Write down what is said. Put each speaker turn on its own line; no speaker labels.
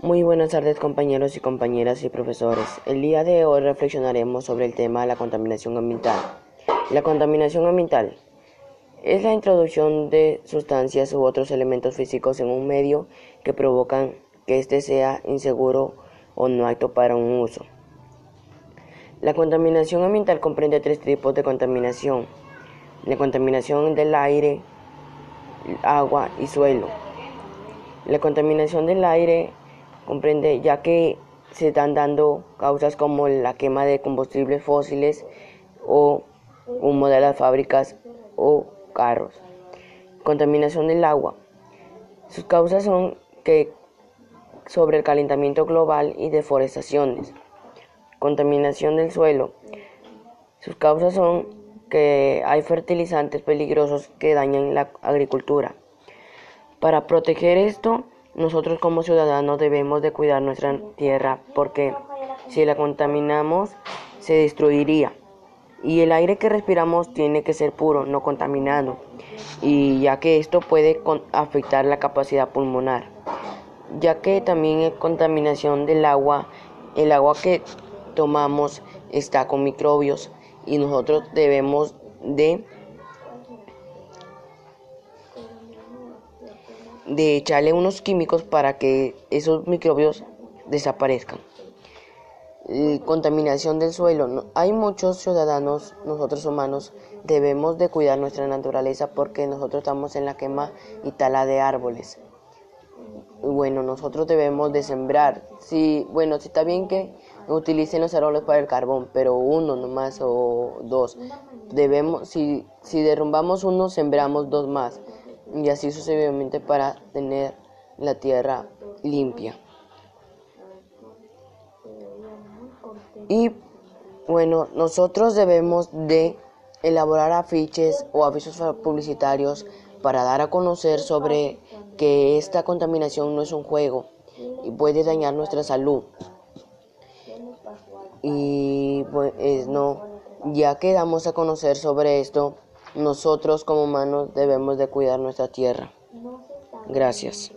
Muy buenas tardes compañeros y compañeras y profesores. El día de hoy reflexionaremos sobre el tema de la contaminación ambiental. La contaminación ambiental es la introducción de sustancias u otros elementos físicos en un medio que provocan que éste sea inseguro o no apto para un uso. La contaminación ambiental comprende tres tipos de contaminación. La contaminación del aire, agua y suelo. La contaminación del aire comprende ya que se están dando causas como la quema de combustibles fósiles o humo de las fábricas o carros. Contaminación del agua. Sus causas son que sobre el calentamiento global y deforestaciones. Contaminación del suelo. Sus causas son que hay fertilizantes peligrosos que dañan la agricultura. Para proteger esto, nosotros como ciudadanos debemos de cuidar nuestra tierra porque si la contaminamos se destruiría. Y el aire que respiramos tiene que ser puro, no contaminado, y ya que esto puede afectar la capacidad pulmonar. Ya que también hay contaminación del agua, el agua que tomamos está con microbios y nosotros debemos de de echarle unos químicos para que esos microbios desaparezcan. contaminación del suelo. Hay muchos ciudadanos, nosotros humanos, debemos de cuidar nuestra naturaleza porque nosotros estamos en la quema y tala de árboles. Bueno, nosotros debemos de sembrar. Si, bueno, si está bien que utilicen los árboles para el carbón, pero uno nomás o dos. Debemos, si, si derrumbamos uno, sembramos dos más y así sucesivamente para tener la tierra limpia. Y bueno, nosotros debemos de elaborar afiches o avisos publicitarios para dar a conocer sobre que esta contaminación no es un juego y puede dañar nuestra salud. Y pues no, ya que damos a conocer sobre esto, nosotros como humanos debemos de cuidar nuestra tierra. Gracias.